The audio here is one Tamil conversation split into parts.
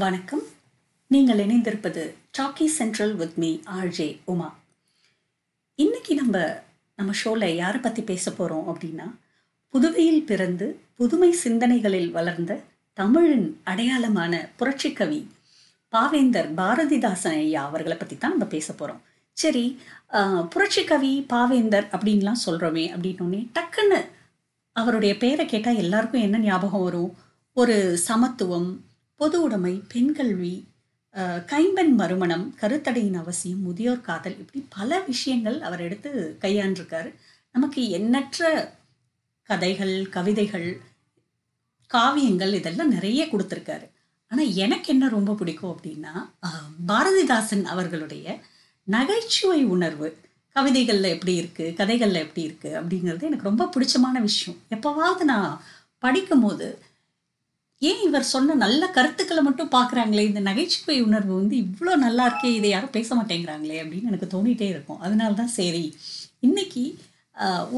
வணக்கம். நீங்கள் இணைந்திருப்பது சாக்கி Central with me RJ Uma. இன்னைக்கு நம்ம நம்ம ஷோவில் யாரை பற்றி பேச போகிறோம் அப்படின்னா புதுவையில் பிறந்து புதுமை சிந்தனைகளில் வளர்ந்த தமிழின் அடையாளமான புரட்சிக்கவி பாவேந்தர் பாரதிதாசன் ஐயா அவர்களை பற்றி தான் நம்ம பேச போகிறோம் சரி புரட்சி புரட்சிக்கவி பாவேந்தர் அப்படின்லாம் சொல்கிறோமே அப்படின்னோடனே டக்குன்னு அவருடைய பேரை கேட்டால் எல்லாருக்கும் என்ன ஞாபகம் வரும்? ஒரு சமத்துவம் பொது உடைமை பெண் கல்வி கைம்பெண் மறுமணம் கருத்தடையின் அவசியம் முதியோர் காதல் இப்படி பல விஷயங்கள் அவர் எடுத்து கையாண்டிருக்காரு. நமக்கு எண்ணற்ற கதைகள் கவிதைகள் காவியங்கள் இதெல்லாம் நிறைய கொடுத்துருக்காரு. ஆனால் எனக்கு என்ன ரொம்ப பிடிக்கும் அப்படின்னா பாரதிதாசன் அவர்களுடைய நகைச்சுவை உணர்வு கவிதைகளில் எப்படி இருக்குது கதைகளில் எப்படி இருக்குது அப்படிங்கிறது எனக்கு ரொம்ப பிடிச்சமான விஷயம். எப்போவாவது நான் படிக்கும்போது ஏன் இவர் சொன்ன நல்ல கருத்துக்களை மட்டும் பார்க்குறாங்களே? இந்த நகைச்சுவை உணர்வு வந்து இவ்வளோ நல்லா இருக்கே இதை யாரும் பேச மாட்டேங்கிறாங்களே அப்படின்னு எனக்கு தோணிட்டே இருக்கும். அதனால தான் சரி. இன்னைக்கு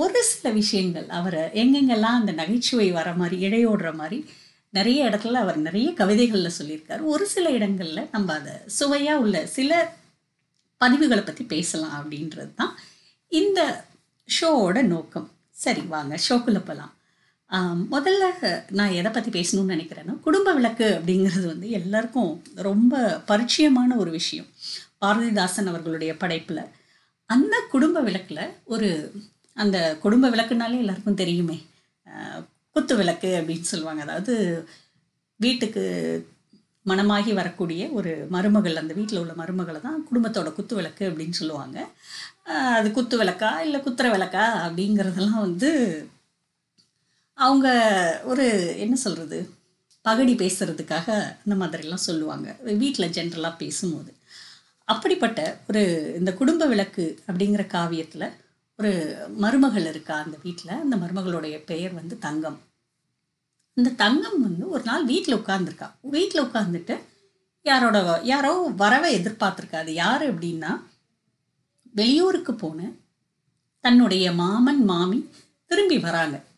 ஒரு சில விஷயங்கள் அவரை எங்கெங்கெல்லாம் அந்த நகைச்சுவை வர மாதிரி இடையோடுற மாதிரி நிறைய இடத்துல அவர் நிறைய கவிதைகளில் சொல்லியிருக்காரு. ஒரு சில இடங்களில் நம்ம அதை சுவையாக உள்ள சில பதிவுகளை பற்றி பேசலாம் அப்படின்றது தான் இந்த ஷோவோட நோக்கம். சரி வாங்க ஷோக்குள்ளே போகலாம் முதல்ல நான் எதை பற்றி பேசணும்னு நினைக்கிறேன்னா குடும்ப விளக்கு அப்படிங்கிறது வந்து எல்லாருக்கும் ரொம்ப பரிச்சயமான ஒரு விஷயம். பாரதிதாசன் அவர்களுடைய படைப்பில். அந்த குடும்ப விளக்கில் ஒரு அந்த குடும்ப விளக்குனாலே எல்லாருக்கும் தெரியுமே. குத்து விளக்கு அப்படின்னு சொல்லுவாங்க. அதாவது வீட்டுக்கு மணமாகி வரக்கூடிய ஒரு மருமகள் அந்த வீட்டில் உள்ள மருமகளை தான் குடும்பத்தோட குத்து விளக்கு அப்படின்னு சொல்லுவாங்க. அது குத்து விளக்கா இல்லை குத்துற விளக்கா அப்படிங்கிறதெல்லாம் வந்து அவங்க ஒரு என்ன சொல்கிறது பகடி பேசுகிறதுக்காக அந்த மாதிரிலாம் சொல்லுவாங்க. வீட்டில் ஜென்ரலாக பேசும்போது. அப்படிப்பட்ட ஒரு இந்த குடும்ப விளக்கு அப்படிங்கிற காவியத்தில் ஒரு மருமகள் இருக்கா அந்த வீட்டில் அந்த மருமகளுடைய பெயர் வந்து தங்கம். இந்த தங்கம் வந்து ஒரு நாள் வீட்டில் உட்காந்துருக்கா வீட்டில் உட்காந்துட்டு யாரோட யாரோ வரவை எதிர்பார்த்துருக்கா. அது யார் அப்படின்னா வெளியூருக்கு போன தன்னுடைய மாமன் மாமி திரும்பி வராங்க.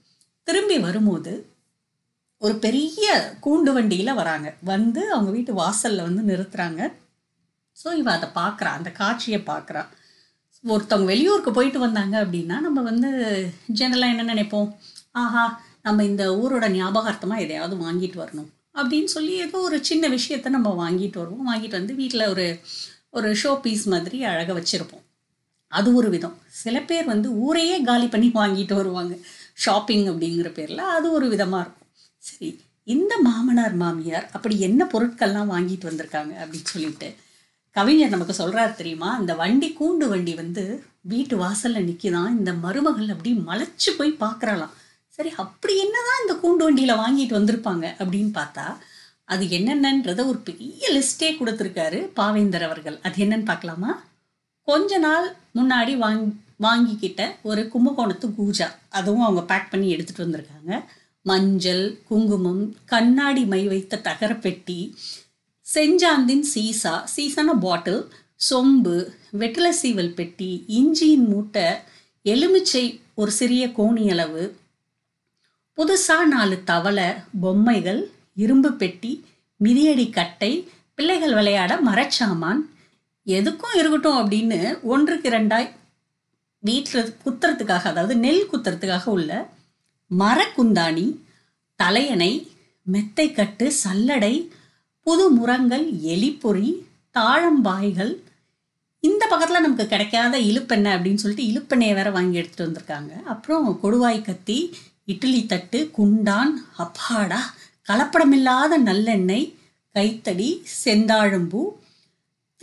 திரும்பி வரும்போது ஒரு பெரிய கூண்டு வண்டியில் வராங்க. வந்து அவங்க வீட்டு வாசலில் வந்து நிறுத்துறாங்க. ஸோ இவன் அதை பார்க்குறான் அந்த காட்சியை பார்க்குறான் ஒருத்தவங்க வெளியூருக்கு போயிட்டு வந்தாங்க அப்படின்னா நம்ம வந்து ஜெனரலாக என்ன நினைப்போம்? ஆஹா நம்ம இந்த ஊரோட ஞாபகார்த்தமாக எதையாவது வாங்கிட்டு வரணும். அப்படின்னு சொல்லி ஏதோ ஒரு சின்ன விஷயத்த நம்ம வாங்கிட்டு வருவோம். வாங்கிட்டு வந்து வீட்டில் ஒரு ஒரு ஷோ பீஸ் மாதிரி அழகாக வச்சுருப்போம். அது ஒரு விதம். சில பேர் வந்து ஊரையே காலி பண்ணி வாங்கிட்டு வருவாங்க. ஷாப்பிங் அப்படிங்கிற பேரில் அது ஒரு விதமாக இருக்கும். சரி இந்த மாமனார் மாமியார் அப்படி என்ன பொருட்கள்லாம் வாங்கிட்டு வந்திருக்காங்க அப்படின்னு சொல்லிட்டு கவிஞர் நமக்கு சொல்கிறார் தெரியுமா? அந்த வண்டி கூண்டு வண்டி வந்து வீட்டு வாசலில் நிற்கிதான் இந்த மருமகள் அப்படி மலைச்சு போய் பார்க்குறலாம் சரி அப்படி என்னதான் இந்த கூண்டு வண்டியில் வாங்கிட்டு வந்திருப்பாங்க அப்படின்னு பார்த்தா அது என்னென்னன்றத ஒரு பெரிய லிஸ்டே கொடுத்துருக்காரு பாவேந்தர் அவர்கள். அது என்னன்னு பார்க்கலாமா? கொஞ்ச நாள் முன்னாடி வாங்கி வாங்கிக்கிட்ட ஒரு கும்பகோணத்து கூஜா அதுவும் அவங்க பேக் பண்ணி எடுத்துகிட்டு வந்திருக்காங்க. மஞ்சள் குங்குமம் கண்ணாடி மை வைத்த தகரப்பெட்டி செஞ்சாந்தின் சீசா சீசான பாட்டில் சொம்பு வெற்றிலை சீவல் பெட்டி இஞ்சியின் மூட்டை எலுமிச்சை ஒரு சிறிய கோணி அளவு புதுசாக நாலு தவளை பொம்மைகள் இரும்பு பெட்டி மிதியடி கட்டை பிள்ளைகள் விளையாட மரச்சாமான் எதுக்கும் இருக்கட்டும் அப்படின்னு ஒன்றுக்கு ரெண்டாய் வீட்டில் குத்துறதுக்காக அதாவது நெல் குத்துறதுக்காக உள்ள மரக்குந்தாணி தலையணை மெத்தைக்கட்டு சல்லடை புது முரங்கள் எலிப்பொறி தாழம்பாய்கள். இந்த பக்கத்தில் நமக்கு கிடைக்காத இழுப்பெண்ணெய் அப்படின்னு சொல்லிட்டு இழுப்பெண்ணெயை வேற வாங்கி எடுத்துட்டு வந்திருக்காங்க. அப்புறம் கொடுவாய் கத்தி இட்லி தட்டு குண்டான் அப்பாடா கலப்படமில்லாத நல்லெண்ணெய் கைத்தடி செந்தாழம்பூ.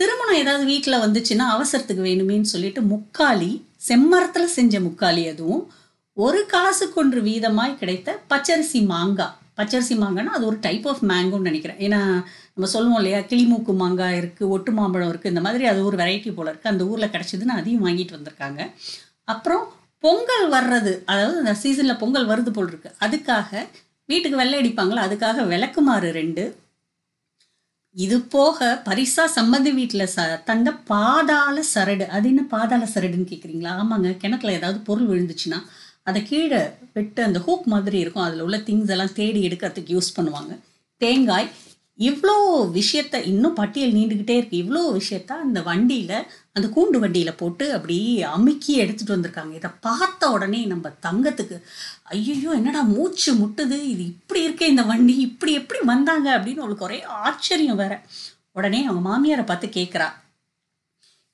திருமணம் ஏதாவது வீட்டில் வந்துச்சுன்னா அவசரத்துக்கு வேணுமேன்னு சொல்லிட்டு முக்காலி செம்மரத்தில் செஞ்ச முக்காலி அதுவும் ஒரு காசு கொன்று வீதமாய் கிடைத்த பச்சரிசி மாங்காய் பச்சரிசி மாங்காய்னா அது ஒரு டைப் ஆஃப் மேங்கோன்னு நினைக்கிறேன். ஏன்னா நம்ம சொல்லுவோம் இல்லையா கிளிமூக்கு மாங்காய் இருக்குது ஒட்டு மாம்பழம் இருக்குது இந்த மாதிரி அது ஒரு வெரைட்டி போல் இருக்குது அந்த ஊரில் கிடச்சிதுன்னு அதையும் வாங்கிட்டு வந்திருக்காங்க. அப்புறம் பொங்கல் வர்றது அதாவது அந்த சீசனில் பொங்கல் வருது போல் இருக்குது அதுக்காக வீட்டுக்கு வெள்ளை அடிப்பாங்களா அதுக்காக விளக்குமாறு ரெண்டு இது போக பரிசா சம்மந்தி வீட்டில் ச தந்த பாதாள சரடு. அது என்ன பாதாள சரடுன்னு கேட்குறீங்களா ஆமாங்க. கிணத்துல ஏதாவது பொருள் விழுந்துச்சுன்னா அதை கீழே விட்டு அந்த ஹூக் மாதிரி இருக்கும். அதில் உள்ள திங்ஸ் எல்லாம் தேடி எடுக்கிறதுக்கு யூஸ் பண்ணுவாங்க. தேங்காய் இவ்வளோ விஷயத்த இன்னும் பட்டியல் நீண்டுக்கிட்டே இருக்கு. இவ்வளோ விஷயத்த அந்த வண்டியில் அந்த கூண்டு வண்டியில் போட்டு அப்படி அமுக்கி எடுத்துகிட்டு வந்திருக்காங்க. இதை பார்த்த உடனே நம்ம தங்கத்துக்கு ஐயோ என்னடா மூச்சு முட்டுது? இது இப்படி இருக்கே இந்த வண்டி இப்படி எப்படி வந்தாங்க? அப்படின்னு அவளுக்கு ஒரே ஆச்சரியம் வேற. உடனே அவங்க மாமியாரை பார்த்து கேட்குறா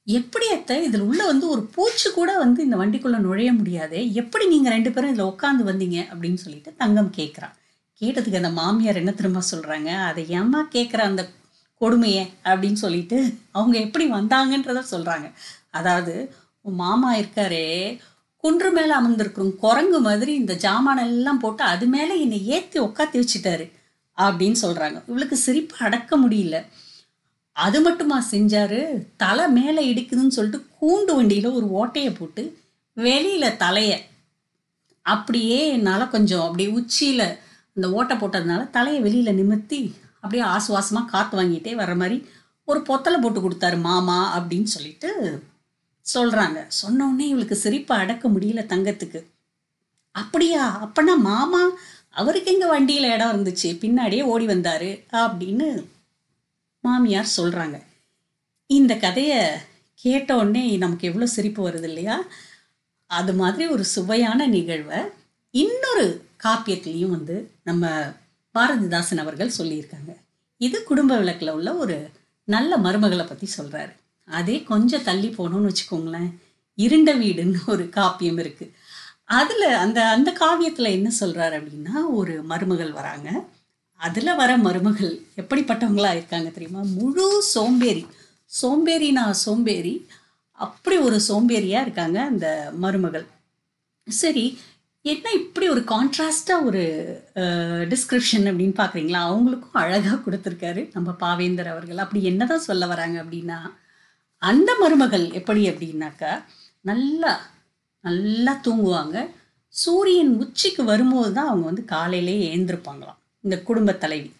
எப்படி அத்தை இதில் உள்ள வந்து ஒரு பூச்சி கூட வந்து இந்த வண்டிக்குள்ளே நுழைய முடியாது? எப்படி நீங்கள் ரெண்டு பேரும் இதில் உட்காந்து வந்தீங்க? அப்படின்னு சொல்லிட்டு தங்கம் கேட்குறான் கேட்டதுக்கு அந்த மாமியார் என்ன திரும்ப சொல்கிறாங்க அதை ஏம்மா கேட்குற அந்த கொடுமையை அப்படின்னு சொல்லிட்டு அவங்க எப்படி வந்தாங்கன்றத சொல்கிறாங்க அதாவது உன் மாமா இருக்காரே குன்று மேலே அமர்ந்திருக்கிறோம் குரங்கு மாதிரி இந்த ஜாமான் எல்லாம் போட்டு அது மேலே என்னை ஏற்றி உக்காத்தி வச்சுட்டாரு அப்படின்னு சொல்கிறாங்க இவளுக்கு சிரிப்பு அடக்க முடியல. அது மட்டுமா செஞ்சாரு? தலை மேலே இடிக்குதுன்னு சொல்லிட்டு கூண்டு வண்டியில் ஒரு ஓட்டையை போட்டு வெளியில் தலையை அப்படியே என்னால் கொஞ்சம் அப்படியே உச்சியில் அந்த ஓட்டை போட்டதுனால தலையை வெளியில் நிமிர்த்தி அப்படியே ஆசுவாசமாக காற்று வாங்கிட்டே வர மாதிரி ஒரு பொத்தலை போட்டு கொடுத்தாரு மாமா அப்படின்னு சொல்லிட்டு சொல்கிறாங்க சொன்னோடனே இவளுக்கு சிரிப்பை அடக்க முடியல தங்கத்துக்கு. அப்படியா? அப்பனா மாமா அவருக்கு எங்கள் வண்டியில் இடம் இருந்துச்சு? பின்னாடியே ஓடி வந்தார் அப்படின்னு மாமியார் சொல்கிறாங்க இந்த கதையை கேட்ட நமக்கு எவ்வளோ சிரிப்பு வருது இல்லையா? அது மாதிரி ஒரு சுவையான நிகழ்வை இன்னொரு காப்பியத்திலையும் வந்து நம்ம பாரதிதாசன் அவர்கள் சொல்லியிருக்காங்க. இது குடும்ப விளக்கில் உள்ள ஒரு நல்ல மருமகளை பற்றி சொல்கிறாரு அதே கொஞ்சம் தள்ளி போனோம்னு வச்சுக்கோங்களேன். இருண்ட வீடுன்னு ஒரு காப்பியம் இருக்குது அதில் அந்த அந்த காவியத்தில் என்ன சொல்கிறாரு அப்படின்னா ஒரு மருமகள் வராங்க. அதில் வர மருமகள் எப்படிப்பட்டவங்களா இருக்காங்க தெரியுமா? முழு சோம்பேறி. சோம்பேறினா சோம்பேறி. அப்படி ஒரு சோம்பேறியாக இருக்காங்க அந்த மருமகள். சரி என்ன இப்படி ஒரு கான்ட்ராஸ்டாக ஒரு டிஸ்கிரிப்ஷன் அப்படின்னு பார்க்குறீங்களா அவங்களுக்கும் அழகாக கொடுத்துருக்காரு நம்ம பாவேந்தர் அவர்கள். அப்படி என்னதான் சொல்ல வராங்க அப்படின்னா அந்த மருமகள் எப்படி அப்படின்னாக்கா நல்லா நல்லா தூங்குவாங்க. சூரியன் உச்சிக்கு வரும்போது தான் அவங்க வந்து காலையிலே எழுந்திருப்பாங்களாம் இந்த குடும்ப தலைவி.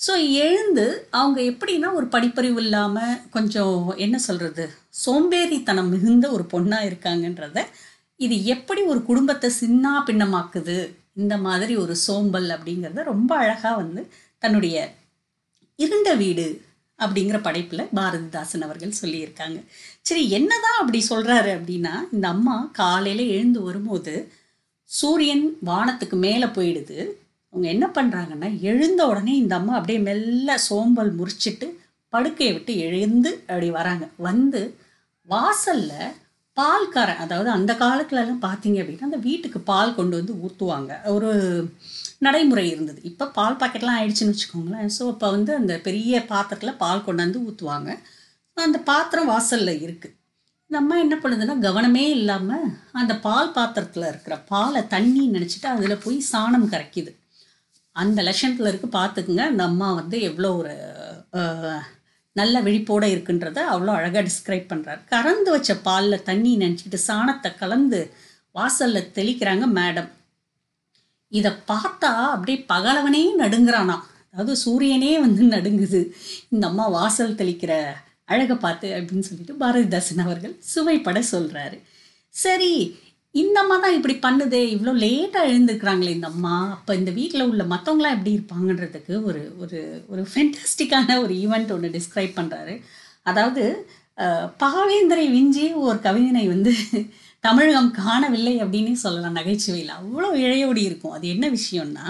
ஸோ எழுந்து அவங்க எப்படின்னா ஒரு படிப்பறிவு இல்லாமல் கொஞ்சம் என்ன சொல்கிறது சோம்பேறித்தனம் மிகுந்த ஒரு பொண்ணாக இருக்காங்கன்றத இது எப்படி ஒரு குடும்பத்தை சின்னா பின்னமாக்குது? இந்த மாதிரி ஒரு சோம்பல் அப்படிங்கிறத ரொம்ப அழகாக வந்து தன்னுடைய இருண்ட வீடு அப்படிங்கிற படைப்பில் பாரதிதாசன் அவர்கள் சொல்லியிருக்காங்க. சரி என்னதான் அப்படி சொல்கிறாரு அப்படின்னா இந்த அம்மா காலையில் எழுந்து வரும்போது சூரியன் வானத்துக்கு மேலே போயிடுது. அவங்க என்ன பண்ணுறாங்கன்னா எழுந்த உடனே இந்த அம்மா அப்படியே மெல்ல சோம்பல் முறிச்சிட்டு படுக்கையை விட்டு எழுந்து அப்படி வராங்க. வந்து வாசலில் பால்காரன் அதாவது அந்த காலத்துலலாம் பார்த்தீங்க அப்படின்னா அந்த வீட்டுக்கு பால் கொண்டு வந்து ஊற்றுவாங்க ஒரு நடைமுறை இருந்தது. இப்போ பால் பாக்கெட்லாம் ஆயிடுச்சுன்னு வச்சுக்கோங்களேன். ஸோ இப்போ வந்து அந்த பெரிய பாத்திரத்தில் பால் கொண்டாந்து ஊற்றுவாங்க அந்த பாத்திரம் வாசலில் இருக்குது இந்த அம்மா என்ன பண்ணுதுன்னா கவனமே இல்லாமல் அந்த பால் பாத்திரத்தில் இருக்கிற பாலை தண்ணி நினச்சிட்டு அதில் போய் சாணம் கரைக்குது. அந்த லட்சணத்தில் இருக்கு. பார்த்துக்குங்க அந்த அம்மா வந்து எவ்வளோ ஒரு நல்ல விழிப்போடு இருக்குன்றத அவ்வளோ அழகாக டிஸ்கிரைப் பண்ணுறார் கறந்து வச்ச பாலில் தண்ணி நினச்சிக்கிட்டு சாணத்தை கலந்து வாசலில் தெளிக்கிறாங்க மேடம் இதை பார்த்தா அப்படியே பகலவனே நடுங்கிறானா அதாவது சூரியனே வந்து நடுங்குது. இந்த அம்மா வாசல் தெளிக்கிற அழகை பார்த்து அப்படின்னு சொல்லிட்டு பாரதிதாசன் அவர்கள் சுவைப்பட சொல்கிறாரு சரி இந்த அம்மா தான் இப்படி பண்ணுதே? இவ்வளோ லேட்டாக எழுந்திருக்கிறாங்களே இந்த அம்மா. அப்போ இந்த வீட்டில் உள்ள மற்றவங்களாம் எப்படி இருப்பாங்கன்றதுக்கு ஒரு ஒரு ஒரு ஃபென்டாஸ்டிக்கான ஒரு ஈவெண்ட் ஒன்று டிஸ்கிரைப் பண்ணுறாரு அதாவது பாவேந்தரை விஞ்சி ஒரு கவிஞனை வந்து தமிழகம் காணவில்லை அப்படின்னே சொல்லலாம். நகைச்சுவையில் அவ்வளோ இழையோடி இருக்கும். அது என்ன விஷயம்னா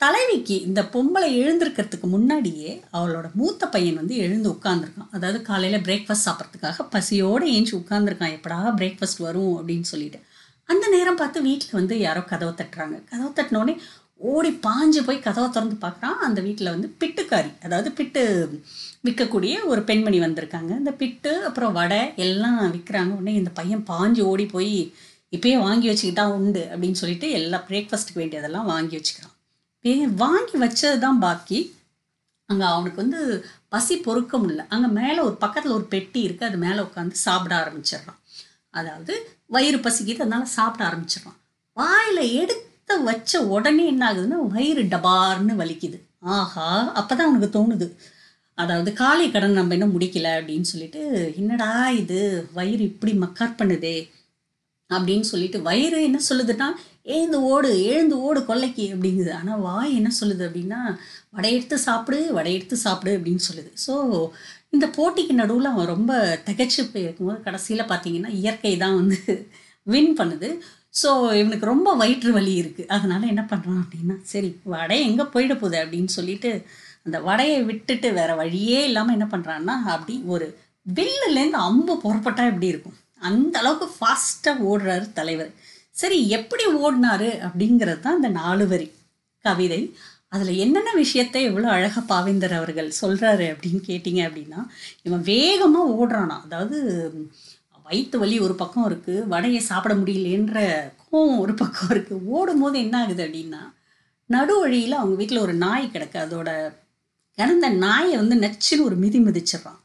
தலைவிக்கு இந்த பொம்பளை எழுந்திருக்கிறதுக்கு முன்னாடியே அவளோட மூத்த பையன் வந்து எழுந்து உட்காந்துருக்கான் அதாவது காலையில் பிரேக்ஃபாஸ்ட் சாப்பிட்றதுக்காக பசியோடு ஏஞ்சி உட்காந்துருக்கான் எப்படா பிரேக்ஃபாஸ்ட் வரும் அப்படின்னு சொல்லிட்டு. அந்த நேரம் பார்த்து வீட்டில் வந்து யாரோ கதவை தட்டுறாங்க. கதவை தட்டினோடனே ஓடி பாஞ்சு போய் கதவை திறந்து பார்க்குறான். அந்த வீட்டில் வந்து பிட்டுக்காரி அதாவது பிட்டு விற்கக்கூடிய ஒரு பெண்மணி வந்திருக்காங்க. இந்த பிட்டு அப்புறம் வடை எல்லாம் விற்கிறாங்க. உடனே இந்த பையன் பாஞ்சு ஓடி போய் இப்பயே வாங்கி வச்சுக்கிட்டா உண்டு அப்படின்னு சொல்லிட்டு எல்லா பிரேக்ஃபாஸ்ட்டுக்கு வேண்டியதெல்லாம் வாங்கி வச்சுக்கிறான். வாங்கி வச்சது தான் பாக்கி. அங்கே அவனுக்கு வந்து பசி பொறுக்க முடியல. அங்கே மேலே ஒரு பக்கத்தில் ஒரு பெட்டி இருக்குது அது மேலே உட்காந்து சாப்பிட ஆரம்பிச்சிடுறான். அதாவது வயிறு பசிக்குது. அதனால் சாப்பிட ஆரம்பிச்சிடுறான். வாயில் எடுத்து வச்ச உடனே என்ன ஆகுதுன்னா வயிறு டபார்னு வலிக்குது. ஆஹா அப்போ தான் அவனுக்கு தோணுது. அதாவது காலை கடன் நம்ம இன்னும் முடிக்கல அப்படின்னு சொல்லிட்டு என்னடா இது? வயிறு இப்படி மக்கார் பண்ணுதே. அப்படின்னு சொல்லிட்டு வயிறு என்ன சொல்லுதுன்னா எழுந்து ஓடு எழுந்து ஓடு கொல்லைக்கு அப்படிங்குது. ஆனால் வாய் என்ன சொல்லுது அப்படின்னா வடை எடுத்து சாப்பிடு வடை எடுத்து சாப்பிடு அப்படின்னு சொல்லுது. ஸோ இந்த போட்டிக்கு நடுவில் அவன் ரொம்ப திகச்சு போயிருக்கும்போது கடைசியில் பார்த்தீங்கன்னா இயற்கை தான் வந்து வின் பண்ணுது. ஸோ இவனுக்கு ரொம்ப வயிற்று வலி இருக்குது அதனால் என்ன பண்ணுறான் அப்படின்னா சரி வடை எங்கே போயிட போகுது? அப்படின்னு சொல்லிட்டு அந்த வடையை விட்டுட்டு வேறு வழியே இல்லாமல் என்ன பண்ணுறான்னா அப்படி ஒரு வில்லுலேருந்து அம்பு புறப்பட்டால் எப்படி இருக்கும்? அந்த அளவுக்கு ஃபாஸ்ட்டாக ஓடுறாரு தலைவர். சரி எப்படி ஓடினாரு அப்படிங்கிறது தான் இந்த நாலு வரி. கவிதை. அதில் என்னென்ன விஷயத்தை எவ்வளோ அழகாக பாவேந்தர் அவர்கள் சொல்கிறாரு அப்படின்னு கேட்டிங்க அப்படின்னா இவன் வேகமாக ஓடுறானா அதாவது வயிற்று வலி ஒரு பக்கம் இருக்குது வடையை சாப்பிட முடியலன்ற கோவம் ஒரு பக்கம் இருக்குது ஓடும் போது என்ன ஆகுது அப்படின்னா நடு வழியில் அவங்க வீட்டில் ஒரு நாய் கிடக்கு. அதோட இறந்த நாயை வந்து நச்சுன்னு ஒரு மிதி மிதிச்சிடறான்.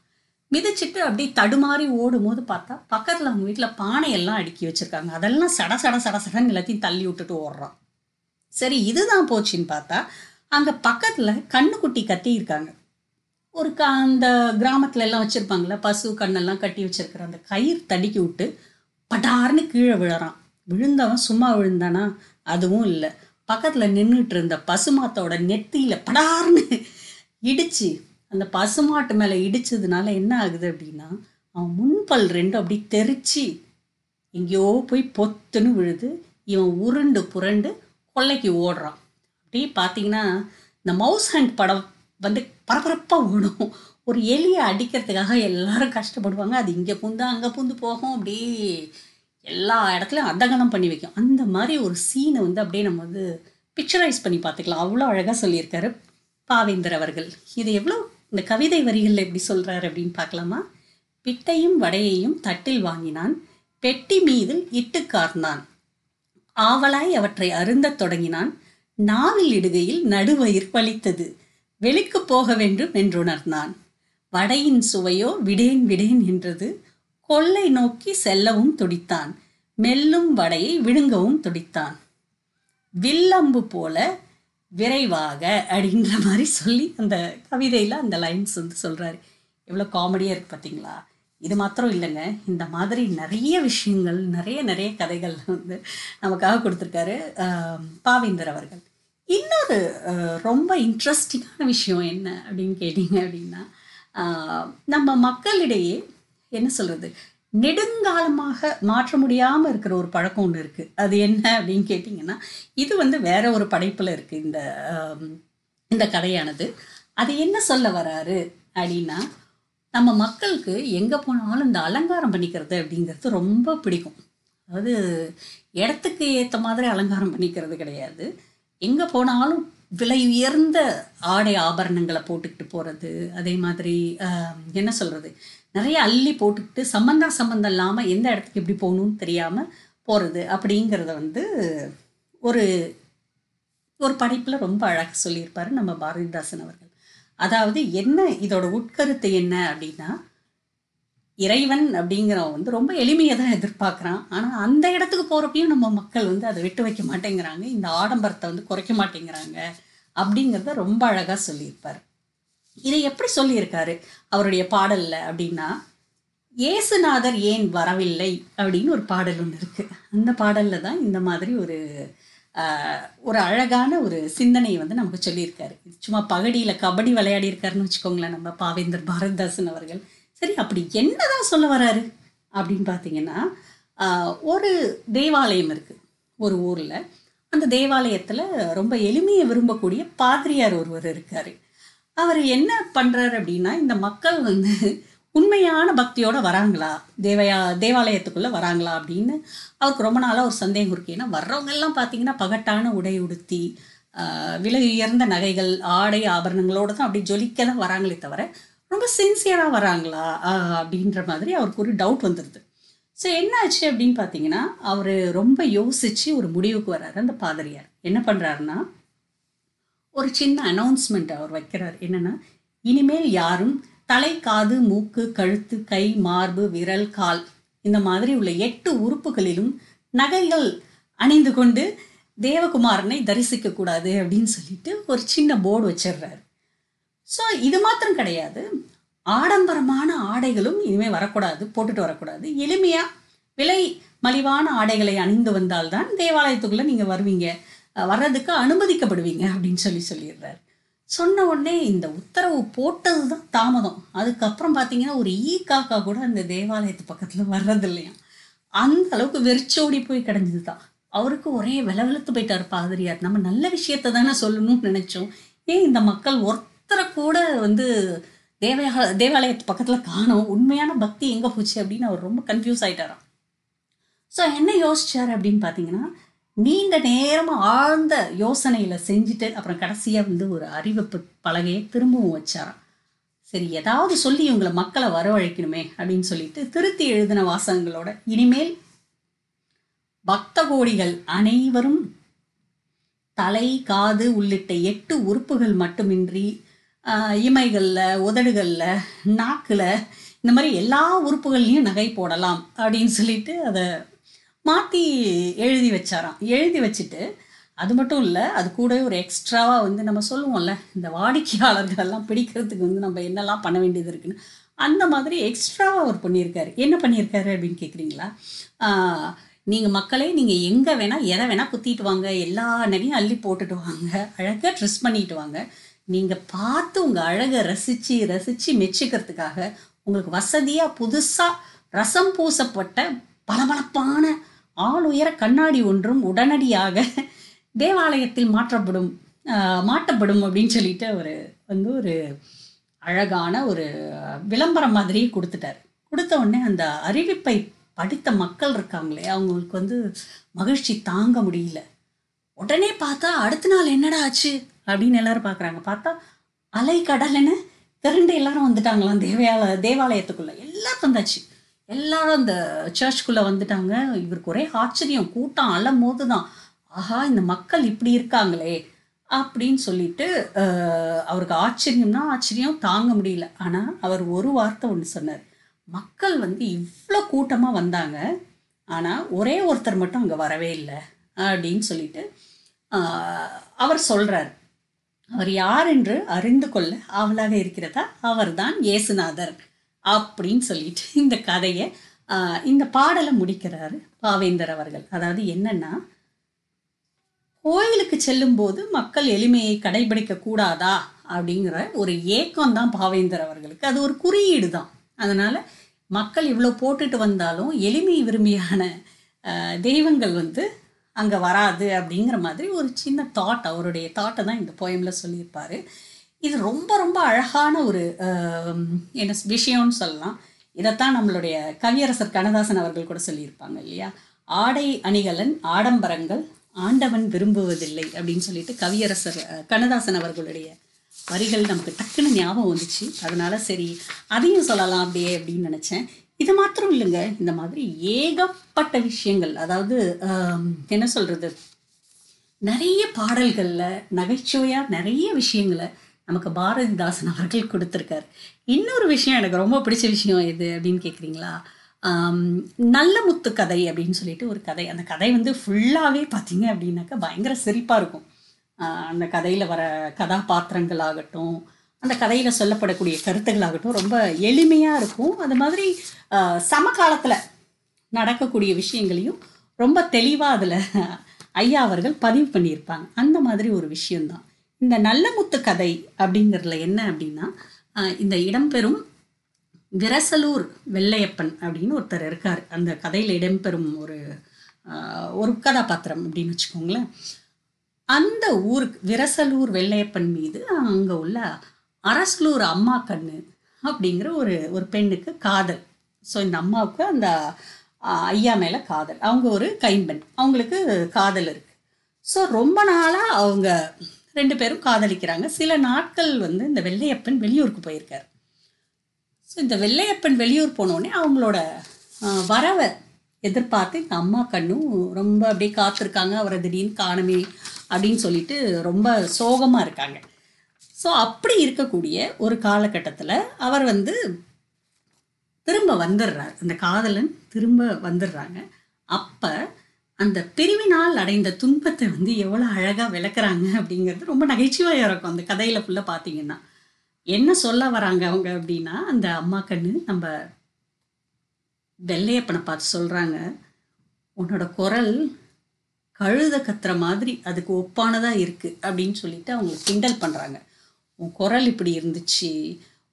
மிதிச்சிட்டு அப்படியே தடுமாறி ஓடும் போது பார்த்தா பக்கத்தில் அவங்க வீட்டில் பானையெல்லாம் அடுக்கி வச்சுருக்காங்க. அதெல்லாம் சட சட சட சடன் எல்லாத்தையும் தள்ளி விட்டுட்டு ஓடுறான். சரி இதுதான் போச்சுன்னு பார்த்தா அங்கே பக்கத்தில் கண்ணுக்குட்டி கத்தி இருக்காங்க. ஒரு க அந்த கிராமத்துல எல்லாம் வச்சுருப்பாங்களே பசு கண்ணெல்லாம் கட்டி வச்சிருக்கிற அந்த கயிறு தடுக்கி விட்டு படார்னு கீழே விழறான். விழுந்தவன் சும்மா விழுந்தானா? அதுவும் இல்லை. பக்கத்தில் நின்றுட்டு இருந்த பசுமாத்தோட நெத்தியில் படார்னு இடிச்சு அந்த பசுமாட்டு மேலே இடிச்சதுனால என்ன ஆகுது அப்படின்னா அவன் முன்பல் ரெண்டும் அப்படி தெரிச்சு எங்கேயோ போய் பொத்துன்னு விழுது. இவன் உருண்டு புரண்டு கொல்லைக்கு ஓடுறான். அப்படியே பார்த்தீங்கன்னா இந்த மவுஸ் ஹண்ட் படம் வந்து பரபரப்பாக ஓடும். ஒரு எலியை அடிக்கிறதுக்காக எல்லாரும் கஷ்டப்படுவாங்க. அது இங்கே பூந்து அங்கே பூந்து போகும். அப்படியே எல்லா இடத்துலையும் அதகனம் பண்ணி வைக்கும். அந்த மாதிரி ஒரு சீனை வந்து அப்படியே நம்ம வந்து பிக்சரைஸ் பண்ணி பார்த்துக்கலாம். அவ்வளோ அழகாக சொல்லியிருக்காரு பாவேந்தர் அவர்கள். இது எவ்வளோ இந்த கவிதை வரிகளில் எப்படி சொல்கிறாரு அப்படின்னு பார்க்கலாமா? பிட்டையும் வடையையும் தட்டில் வாங்கினான். பெட்டி மீதில் இட்டுக்கார்ந்தான் ஆவலாய் அவற்றை அருந்தத் தொடங்கினான். நாவில் இடுகையில் நடுவயிர் வலித்தது வெளிக்கு போக வேண்டும் என்றுணர்ந்தான். வடையின் சுவையோ விடேன் விடேன் என்றது. கொள்ளை நோக்கி செல்லவும் துடித்தான். மெல்லும் வடையை விழுங்கவும் துடித்தான். வில்லம்பு போல விரைவாக அப்படின்ற மாதிரி சொல்லி அந்த கவிதையில் அந்த லைன்ஸ் வந்து சொல்கிறாரு எவ்வளோ காமெடியாக இருக்குது பார்த்தீங்களா இது மாத்திரம் இல்லைங்க. இந்த மாதிரி நிறைய விஷயங்கள் நிறைய நிறைய கதைகள் வந்து நமக்காக கொடுத்துருக்காரு பாவேந்தர் அவர்கள். இன்னொரு ரொம்ப இன்ட்ரெஸ்டிங்கான விஷயம் என்ன அப்படின்னு கேட்டிங்க அப்படின்னா நம்ம மக்களிடையே என்ன சொல்கிறது நெடுங்காலமாக மாற்ற முடியாமல் இருக்கிற ஒரு பழக்கம் ஒன்று இருக்குது அது என்ன அப்படின்னு கேட்டிங்கன்னா இது வந்து வேற ஒரு படைப்பில் இருக்குது இந்த இந்த கதையானது. அது என்ன சொல்ல வராரு அப்படின்னா நம்ம மக்களுக்கு எங்கே போனாலும் இந்த அலங்காரம் பண்ணிக்கிறது அப்படிங்கிறது ரொம்ப பிடிக்கும். அதாவது இடத்துக்கு ஏற்ற மாதிரி அலங்காரம் பண்ணிக்கிறது கிடையாது. எங்கே போனாலும் விலை உயர்ந்த ஆடை ஆபரணங்களை போட்டுக்கிட்டு போகிறது அதே மாதிரி என்ன சொல்கிறது நிறைய அள்ளி போட்டுக்கிட்டு சம்மந்தா சம்மந்தம் இல்லாமல் எந்த இடத்துக்கு எப்படி போகணும்னு தெரியாமல் போகிறது அப்படிங்கிறத வந்து ஒரு ஒரு படைப்பில் ரொம்ப அழகாக சொல்லியிருப்பார் நம்ம பாரதிதாசன் அவர்கள். அதாவது என்ன இதோட உட்கருத்து என்ன அப்படின்னா இறைவன் அப்படிங்கிறவன் வந்து ரொம்ப எளிமையை தான் எதிர்பார்க்குறான். ஆனால் அந்த இடத்துக்கு போகிறப்பையும் நம்ம மக்கள் வந்து அதை விட்டு வைக்க மாட்டேங்கிறாங்க. இந்த ஆடம்பரத்தை வந்து குறைக்க மாட்டேங்கிறாங்க அப்படிங்கிறத ரொம்ப அழகாக சொல்லியிருப்பார். இதை எப்படி சொல்லியிருக்காரு அவருடைய பாடலில் அப்படின்னா ஏசுநாதர் ஏன் வரவில்லை? அப்படின்னு ஒரு பாடல் ஒன்று இருக்குது அந்த பாடலில் தான் இந்த மாதிரி ஒரு ஒரு அழகான ஒரு சிந்தனையை வந்து நமக்கு சொல்லியிருக்காரு. சும்மா பகடியில் கபடி விளையாடி இருக்காருன்னு வச்சுக்கோங்களேன் நம்ம பாவேந்தர் பாரதிதாசன் அவர்கள். சரி அப்படி என்னதான் சொல்ல வராரு அப்படின்னு பார்த்தீங்கன்னா ஒரு தேவாலயம் இருக்குது ஒரு ஊரில். அந்த தேவாலயத்தில் ரொம்ப எளிமையை விரும்பக்கூடிய பாதிரியார் ஒருவர் இருக்காரு. அவர் என்ன பண்ணுறாரு அப்படின்னா இந்த மக்கள் வந்து உண்மையான பக்தியோடு வராங்களா? தேவையா தேவாலயத்துக்குள்ளே வராங்களா அப்படின்னு அவருக்கு ரொம்ப நாளாக ஒரு சந்தேகம் இருக்கு. ஏன்னா வர்றவங்கெல்லாம் பார்த்தீங்கன்னா பகட்டான உடை உடுத்தி விலை உயர்ந்த நகைகள் ஆடை ஆபரணங்களோடு தான் அப்படி ஜொலிக்க தான் வராங்களே தவிர ரொம்ப சின்சியராக வராங்களா? அப்படின்ற மாதிரி அவருக்கு ஒரு டவுட் வந்துடுது ஸோ என்னாச்சு அப்படின்னு பார்த்தீங்கன்னா அவர் ரொம்ப யோசித்து ஒரு முடிவுக்கு வர்றாரு அந்த பாதிரியார். என்ன பண்ணுறாருன்னா ஒரு சின்ன அனௌன்ஸ்மெண்ட் அவர் வைக்கிறார். என்னன்னா இனிமேல் யாரும் தலை காது மூக்கு கழுத்து கை மார்பு விரல் கால் இந்த மாதிரி உள்ள எட்டு உறுப்புகளிலும் நகைகள் அணிந்து கொண்டு தேவகுமாரனை தரிசிக்க கூடாது அப்படின்னு சொல்லிட்டு ஒரு சின்ன போர்டு வச்சிடுறாரு. ஸோ இது மாத்திரம் கிடையாது. ஆடம்பரமான ஆடைகளும் இனிமேல் வரக்கூடாது போட்டுட்டு வரக்கூடாது. எளிமையாக விலை மலிவான ஆடைகளை அணிந்து வந்தால்தான் தேவாலயத்துக்குள்ளே நீங்கள் வருவீங்க. வர்றதுக்கு அனுமதிக்கப்படுவீங்க அப்படின்னு சொல்லி சொல்லிடுறாரு. சொன்ன உடனே இந்த உத்தரவு போட்டது தான் தாமதம். அதுக்கப்புறம் பார்த்தீங்கன்னா ஒரு ஈ காக்கா கூட அந்த தேவாலயத்து பக்கத்தில் வர்றது இல்லையா? அந்த அளவுக்கு வெறிச்சோடி போய் கிடஞ்சது தான் அவருக்கு ஒரே விலவெழுத்து போயிட்டார் பாதிரியார். நம்ம நல்ல விஷயத்த தானே சொல்லணும்னு நினச்சோம். ஏன் இந்த மக்கள் ஒருத்தரை கூட வந்து தேவையா தேவாலயத்து பக்கத்தில் காணோம்? உண்மையான பக்தி எங்கே போச்சு அப்படின்னு அவர் ரொம்ப கன்ஃபியூஸ் ஆகிட்டாராம் ஸோ என்ன யோசிச்சார் அப்படின்னு பார்த்தீங்கன்னா நீண்ட நேரமாக ஆழ்ந்த யோசனையில் செஞ்சுட்டு அப்புறம் கடைசியாக வந்து ஒரு அறிவிப்பு பலகையை திரும்பவும் வச்சாராம். சரி ஏதாவது சொல்லி இவங்களை மக்களை வரவழைக்கணுமே அப்படின்னு சொல்லிட்டு திருத்தி எழுதின வாசகங்களோட இனிமேல் பக்த கோடிகள் அனைவரும் தலை காது உள்ளிட்ட எட்டு உறுப்புகள் மட்டுமின்றி இமைகளில் உதடுகளில் நாக்கில் இந்த மாதிரி எல்லா உறுப்புகள்லையும் நகை போடலாம் அப்படின்னு சொல்லிட்டு அதை மாற்றி எழுதி வச்சாராம். எழுதி வச்சுட்டு அது மட்டும் இல்லை அது கூட ஒரு எக்ஸ்ட்ராவாக வந்து நம்ம சொல்லுவோம்ல இந்த வாடிக்கையாளர்கள் எல்லாம் பிடிக்கிறதுக்கு வந்து நம்ம என்னெல்லாம் பண்ண வேண்டியது இருக்குன்னு அந்த மாதிரி எக்ஸ்ட்ராவாக அவர் பண்ணியிருக்காரு. என்ன பண்ணியிருக்காரு அப்படின்னு கேட்குறீங்களா நீங்கள் மக்களே நீங்கள் எங்கே வேணால் எதை வேணால் குத்திட்டு வாங்க எல்லா நகையும் அள்ளி போட்டுட்டு வாங்க அழகாக ட்ரெஸ் பண்ணிட்டு வாங்க. நீங்கள் பார்த்து உங்கள் அழகை ரசித்து ரசித்து மெச்சிக்கிறதுக்காக உங்களுக்கு வசதியாக புதுசாக ரசம் பூசப்பட்ட பளபளப்பான ஆளுயர கண்ணாடி ஒன்றும் உடனடியாக தேவாலயத்தில் மாற்றப்படும் மாட்டப்படும் அப்படின்னு சொல்லிட்டு அவர் வந்து ஒரு அழகான ஒரு விளம்பரம் மாதிரியே கொடுத்துட்டார். கொடுத்த உடனே அந்த அறிவிப்பை படித்த மக்கள் இருக்காங்களே அவங்களுக்கு வந்து மகிழ்ச்சி தாங்க முடியல. உடனே பார்த்தா அடுத்த நாள் என்னடா ஆச்சு அப்படின்னு எல்லாரும் பார்க்குறாங்க. பார்த்தா அலை கடலைன்னு திரண்டு எல்லாரும் வந்துட்டாங்களாம் தேவாலய தேவாலயத்துக்குள்ளே. எல்லாரும் வந்தாச்சு. எல்லாரும் அந்த சர்ச்சுக்குள்ளே வந்துட்டாங்க. இவருக்கு ஒரே ஆச்சரியம். கூட்டம் அலம் போது தான் ஆஹா இந்த மக்கள் இப்படி இருக்காங்களே அப்படின்னு சொல்லிட்டு அவருக்கு ஆச்சரியம்னா ஆச்சரியம் தாங்க முடியல. ஆனால் அவர் ஒரு வார்த்தை ஒன்று சொன்னார். மக்கள் வந்து இவ்வளோ கூட்டமாக வந்தாங்க. ஆனால் ஒரே ஒருத்தர் மட்டும் அங்கே வரவே இல்லை அப்படின்னு சொல்லிட்டு அவர் சொல்கிறார் அவர் யார் என்று அறிந்து கொள்ள ஆவலாக இருக்கிறதா? அவர்தான் இயேசுநாதர். அப்படின்னு சொல்லிட்டு இந்த கதையை இந்த பாடலை முடிக்கிறாரு பாவேந்தர் அவர்கள். அதாவது என்னன்னா கோயிலுக்கு செல்லும்போது மக்கள் எளிமையை கடைபிடிக்க கூடாதா அப்படிங்கிற ஒரு ஏக்கம் தான் பாவேந்தர் அவர்களுக்கு. அது ஒரு குறியீடு தான். அதனால மக்கள் இவ்வளோ போட்டுட்டு வந்தாலும் எளிமை விரும்பியான தெய்வங்கள் வந்து அங்கே வராது அப்படிங்கிற மாதிரி ஒரு சின்ன தாட் அவருடைய தாட்டை தான் இந்த போயமில் சொல்லியிருப்பார். இது ரொம்ப ரொம்ப அழகான ஒரு என்ன விஷயம்னு சொல்லலாம். இதைத்தான் நம்மளுடைய கவியரசர் கண்ணதாசன் அவர்கள் கூட சொல்லியிருப்பாங்க இல்லையா? ஆடை அணிகலன் ஆடம்பரங்கள் ஆண்டவன் விரும்புவதில்லை அப்படின்னு சொல்லிட்டு கவியரசர் கண்ணதாசன் அவர்களுடைய வரிகள் நமக்கு டக்குன்னு ஞாபகம் வந்துச்சு. அதனால சரி அதையும் சொல்லலாம் அப்படியே அப்படின்னு நினச்சேன். இது மாத்திரம் இல்லைங்க. இந்த மாதிரி ஏகப்பட்ட விஷயங்கள் அதாவது என்ன சொல்கிறது நிறைய பாடல்களில் நகைச்சுவையாக நிறைய விஷயங்களை நமக்கு பாரதிதாசன் அவர்கள் கொடுத்துருக்காரு. இன்னொரு விஷயம் எனக்கு ரொம்ப பிடிச்ச விஷயம் எது அப்படின்னு கேட்குறீங்களா நல்ல முத்து கதை அப்படின்னு சொல்லிட்டு ஒரு கதை. அந்த கதை வந்து ஃபுல்லாகவே பார்த்தீங்க அப்படின்னாக்கா பயங்கர சிரிப்பாக இருக்கும். அந்த கதையில் வர கதாபாத்திரங்கள் ஆகட்டும் அந்த கதையில் சொல்லப்படக்கூடிய கருத்துக்களாகட்டும் ரொம்ப எளிமையாக இருக்கும். அது மாதிரி சமகாலத்தில் நடக்கக்கூடிய விஷயங்களையும் ரொம்ப தெளிவாக அதில் ஐயா அவர்கள் பதிவு பண்ணியிருப்பாங்க. அந்த மாதிரி ஒரு விஷயந்தான் இந்த நல்ல முத்து கதை அப்படிங்கிறதுல என்ன அப்படின்னா இந்த இடம்பெறும் விரசலூர் வெள்ளையப்பன் அப்படின்னு ஒருத்தர் இருக்கார். அந்த கதையில் இடம்பெறும் ஒரு ஒரு கதாபாத்திரம் அப்படின்னு வச்சுக்கோங்களேன். அந்த ஊருக்கு விரசலூர் வெள்ளையப்பன் மீது அங்கே உள்ள அரசலூர் அம்மா கண்ணு அப்படிங்கிற ஒரு ஒரு பெண்ணுக்கு காதல். ஸோ இந்த அம்மாவுக்கு அந்த ஐயா மேலே காதல். அவங்க ஒரு கைம்பெண். அவங்களுக்கு காதல் இருக்குது ஸோ ரொம்ப நாளாக அவங்க ரெண்டு பேரும் காதலிக்கிறாங்க. சில நாட்கள் வந்து இந்த வெள்ளையப்பன் வெளியூருக்கு போயிருக்காரு. ஸோ இந்த வெள்ளையப்பன் வெளியூர் போனோடனே அவங்களோட வரவை எதிர்பார்த்து இந்த அம்மா கண்ணும் ரொம்ப அப்படியே காத்திருக்காங்க. அவரை திடீர்னு காணமே அப்படின்னு சொல்லிட்டு ரொம்ப சோகமாக இருக்காங்க. ஸோ அப்படி இருக்கக்கூடிய ஒரு காலகட்டத்தில் அவர் வந்து திரும்ப வந்துடுறார். அந்த காதலன் திரும்ப வந்துடுறாங்க. அப்போ அந்த பிரிவினால் அடைந்த துன்பத்தை வந்து எவ்வளோ அழகாக விளக்குறாங்க அப்படிங்கிறது ரொம்ப நகைச்சுவையாக இருக்கும். அந்த கதையில் ஃபுல்லாக பார்த்தீங்கன்னா. என்ன சொல்ல வராங்க அவங்க அப்படின்னா அந்த அம்மா கண்ணு நம்ம வெள்ளையப்பனை பார்த்து சொல்கிறாங்க உன்னோட குரல் கழுத கத்துற மாதிரி அதுக்கு ஒப்பானதாக இருக்குது அப்படின்னு சொல்லிட்டு அவங்க கிண்டல் பண்ணுறாங்க உன் குரல் இப்படி இருந்துச்சு.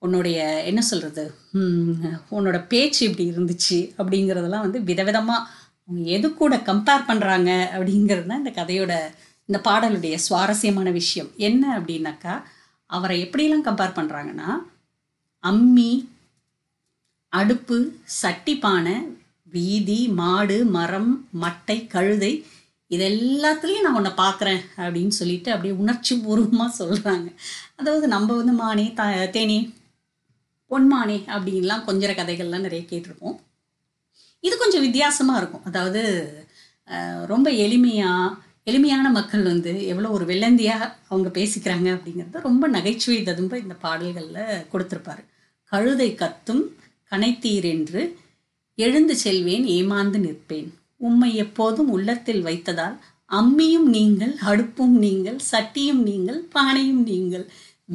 உன்னுடைய என்ன சொல்கிறது உன்னோட பேச்சு இப்படி இருந்துச்சு அப்படிங்கிறதெல்லாம் வந்து விதவிதமாக அவங்க எது கூட கம்பேர் பண்ணுறாங்க அப்படிங்கிறது தான் இந்த கதையோட இந்த பாடலுடைய சுவாரஸ்யமான விஷயம். என்ன அப்படின்னாக்கா அவரை எப்படியெல்லாம் கம்பேர் பண்ணுறாங்கன்னா அம்மி அடுப்பு சட்டி பானை வீதி மாடு மரம் மட்டை கழுதை இது எல்லாத்துலேயும் நான் உன்னை பார்க்குறேன் அப்படின்னு சொல்லிட்டு அப்படியே உணர்ச்சி பூர்வமாக சொல்கிறாங்க அதாவது நம்ம வந்து மானே த தேனி பொன்மானே அப்படின்லாம் கொஞ்சம் கதைகள்லாம் நிறைய கேட்டிருப்போம். இது கொஞ்சம் வித்தியாசமாக இருக்கும். அதாவது ரொம்ப எளிமையாக எளிமையான மக்கள் வந்து எவ்வளோ ஒரு வெள்ளந்தியாக அவங்க பேசிக்கிறாங்க அப்படிங்கிறத ரொம்ப நகைச்சுவை ததும்ப இந்த பாடல்களில் கொடுத்துருப்பாரு. கழுதை கத்தும் கனைத்தீர் என்று எழுந்து செல்வேன் ஏமாந்து நிற்பேன். உம்மை எப்போதும் உள்ளத்தில் வைத்ததால் அம்மியும் நீங்கள் அடுப்பும் நீங்கள் சட்டியும் நீங்கள் பானையும் நீங்கள்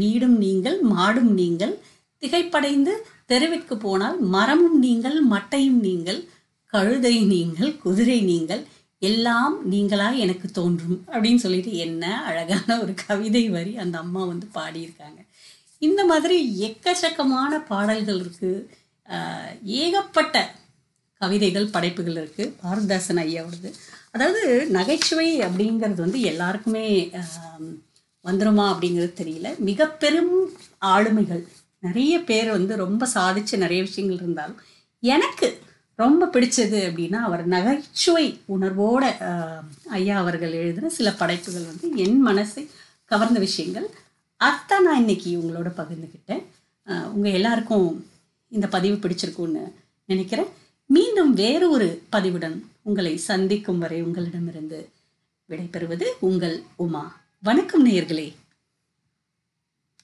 வீடும் நீங்கள் மாடும் நீங்கள் திகைப்படைந்து தெருவிற்கு போனால் மரமும் நீங்கள் மட்டையும் நீங்கள் கழுதை நீங்கள் குதிரை நீங்கள் எல்லாம் நீங்களா எனக்கு தோன்றும் அப்படின்னு சொல்லிட்டு என்ன அழகான ஒரு கவிதை வரி அந்த அம்மா வந்து பாடியிருக்காங்க. இந்த மாதிரி எக்கச்சக்கமான பாடல்கள் இருக்குது ஏகப்பட்ட கவிதைகள் படைப்புகள் இருக்குது பாரதாசன் ஐயாவோடது அதாவது நகைச்சுவை அப்படிங்கிறது வந்து எல்லாருக்குமே வந்துருமா அப்படிங்கிறது தெரியல. மிக பெரும் ஆளுமைகள். நிறைய பேர் வந்து ரொம்ப சாதிச்சு நிறைய விஷயங்கள் இருந்தாலும் எனக்கு ரொம்ப பிடிச்சது அப்படின்னா அவர் நகைச்சுவை உணர்வோட ஐயா அவர்கள் எழுதுன சில படைப்புகள் வந்து என் மனசை கவர்ந்த விஷயங்கள். அதான் நான் இன்னைக்கு உங்களோட பகிர்ந்துக்கிட்டேன் உங்கள் எல்லாருக்கும் இந்த பதிவு பிடிச்சிருக்கும்னு நினைக்கிறேன். மீண்டும் வேறு ஒரு பதிவுடன் உங்களை சந்திக்கும் வரை உங்களிடமிருந்து விடைபெறுவது உங்கள் உமா. வணக்கம் நேயர்களே.